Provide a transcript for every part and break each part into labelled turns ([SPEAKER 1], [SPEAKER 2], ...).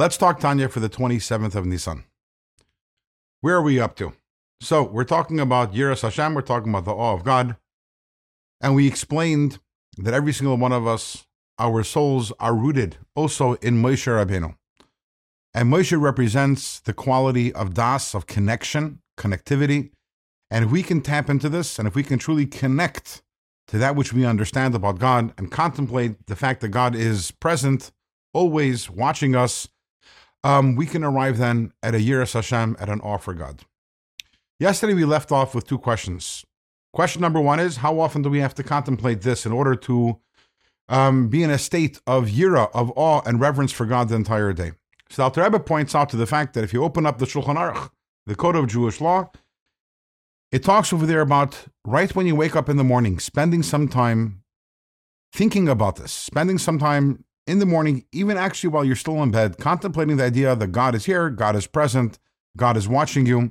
[SPEAKER 1] Let's talk Tanya for the 27th of Nisan. Where are we up to? So, we're talking about Yiras Hashem, we're talking about the awe of God, and we explained that every single one of us, our souls are rooted also in Moshe Rabbeinu. And Moshe represents the quality of das, of connection, connectivity. And if we can tap into this, and if we can truly connect to that which we understand about God and contemplate the fact that God is present, always watching us, um, we can arrive then at a Yiras Hashem, at an awe for God. Yesterday we left off with two questions. Question number one is how often do we have to contemplate this in order to um, be in a state of yira, of awe and reverence for God the entire day? So the Alter Rebbe points out to the fact that if you open up the Shulchan Aruch, the Code of Jewish Law, it talks over there about right when you wake up in the morning, spending some time thinking about this, spending some time in the morning, even actually while you're still in bed, contemplating the idea that God is here, God is present, God is watching you.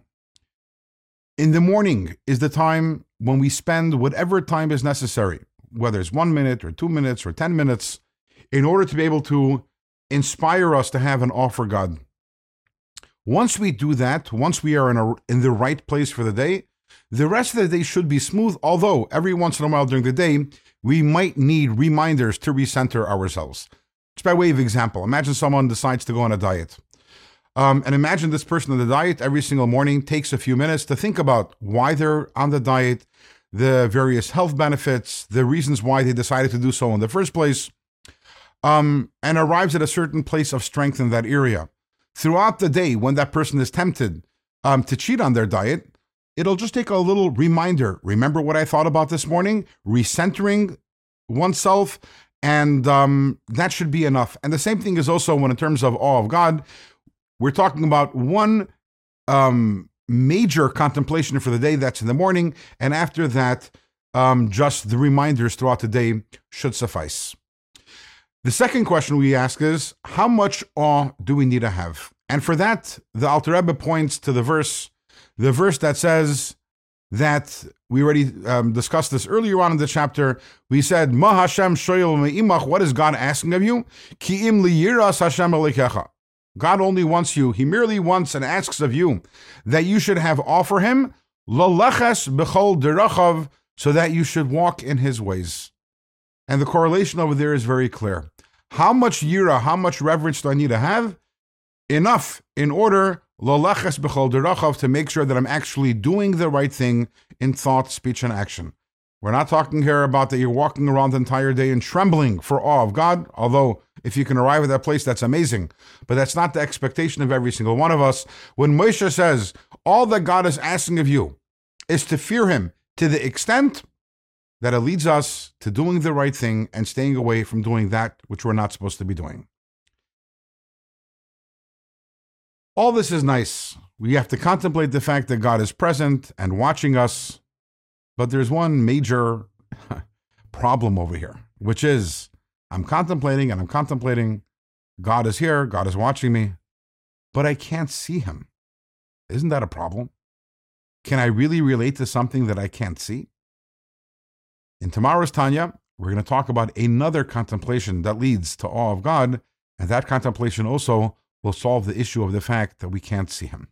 [SPEAKER 1] In the morning is the time when we spend whatever time is necessary, whether it's one minute or two minutes or 10 minutes, in order to be able to inspire us to have an offer God. Once we do that, once we are in, a, in the right place for the day, the rest of the day should be smooth, although every once in a while during the day, we might need reminders to recenter ourselves. Just by way of example, imagine someone decides to go on a diet. Um, and imagine this person on the diet every single morning takes a few minutes to think about why they're on the diet, the various health benefits, the reasons why they decided to do so in the first place, um, and arrives at a certain place of strength in that area. Throughout the day, when that person is tempted um, to cheat on their diet, it'll just take a little reminder. Remember what I thought about this morning? Recentering oneself, and um, that should be enough. And the same thing is also when, in terms of awe of God, we're talking about one um, major contemplation for the day that's in the morning, and after that, um, just the reminders throughout the day should suffice. The second question we ask is how much awe do we need to have? And for that, the Alter Rebbe points to the verse, the verse that says that we already um, discussed this earlier on in the chapter. We said, Ma Hashem what is God asking of you? Ki im Hashem. God only wants you. He merely wants and asks of you that you should have offer him derachav, so that you should walk in his ways. And the correlation over there is very clear. How much yira, how much reverence do I need to have? Enough in order to make sure that I'm actually doing the right thing in thought, speech, and action. We're not talking here about that you're walking around the entire day and trembling for awe of God, although if you can arrive at that place, that's amazing. But that's not the expectation of every single one of us. When Moshe says, all that God is asking of you is to fear him to the extent that it leads us to doing the right thing and staying away from doing that which we're not supposed to be doing. All this is nice. We have to contemplate the fact that God is present and watching us but there's one major problem over here, which is I'm contemplating and I'm contemplating God is here, God is watching me, but I can't see him. Isn't that a problem? Can I really relate to something that I can't see? In tomorrow's Tanya, we're going to talk about another contemplation that leads to awe of God, and that contemplation also will solve the issue of the fact that we can't see him.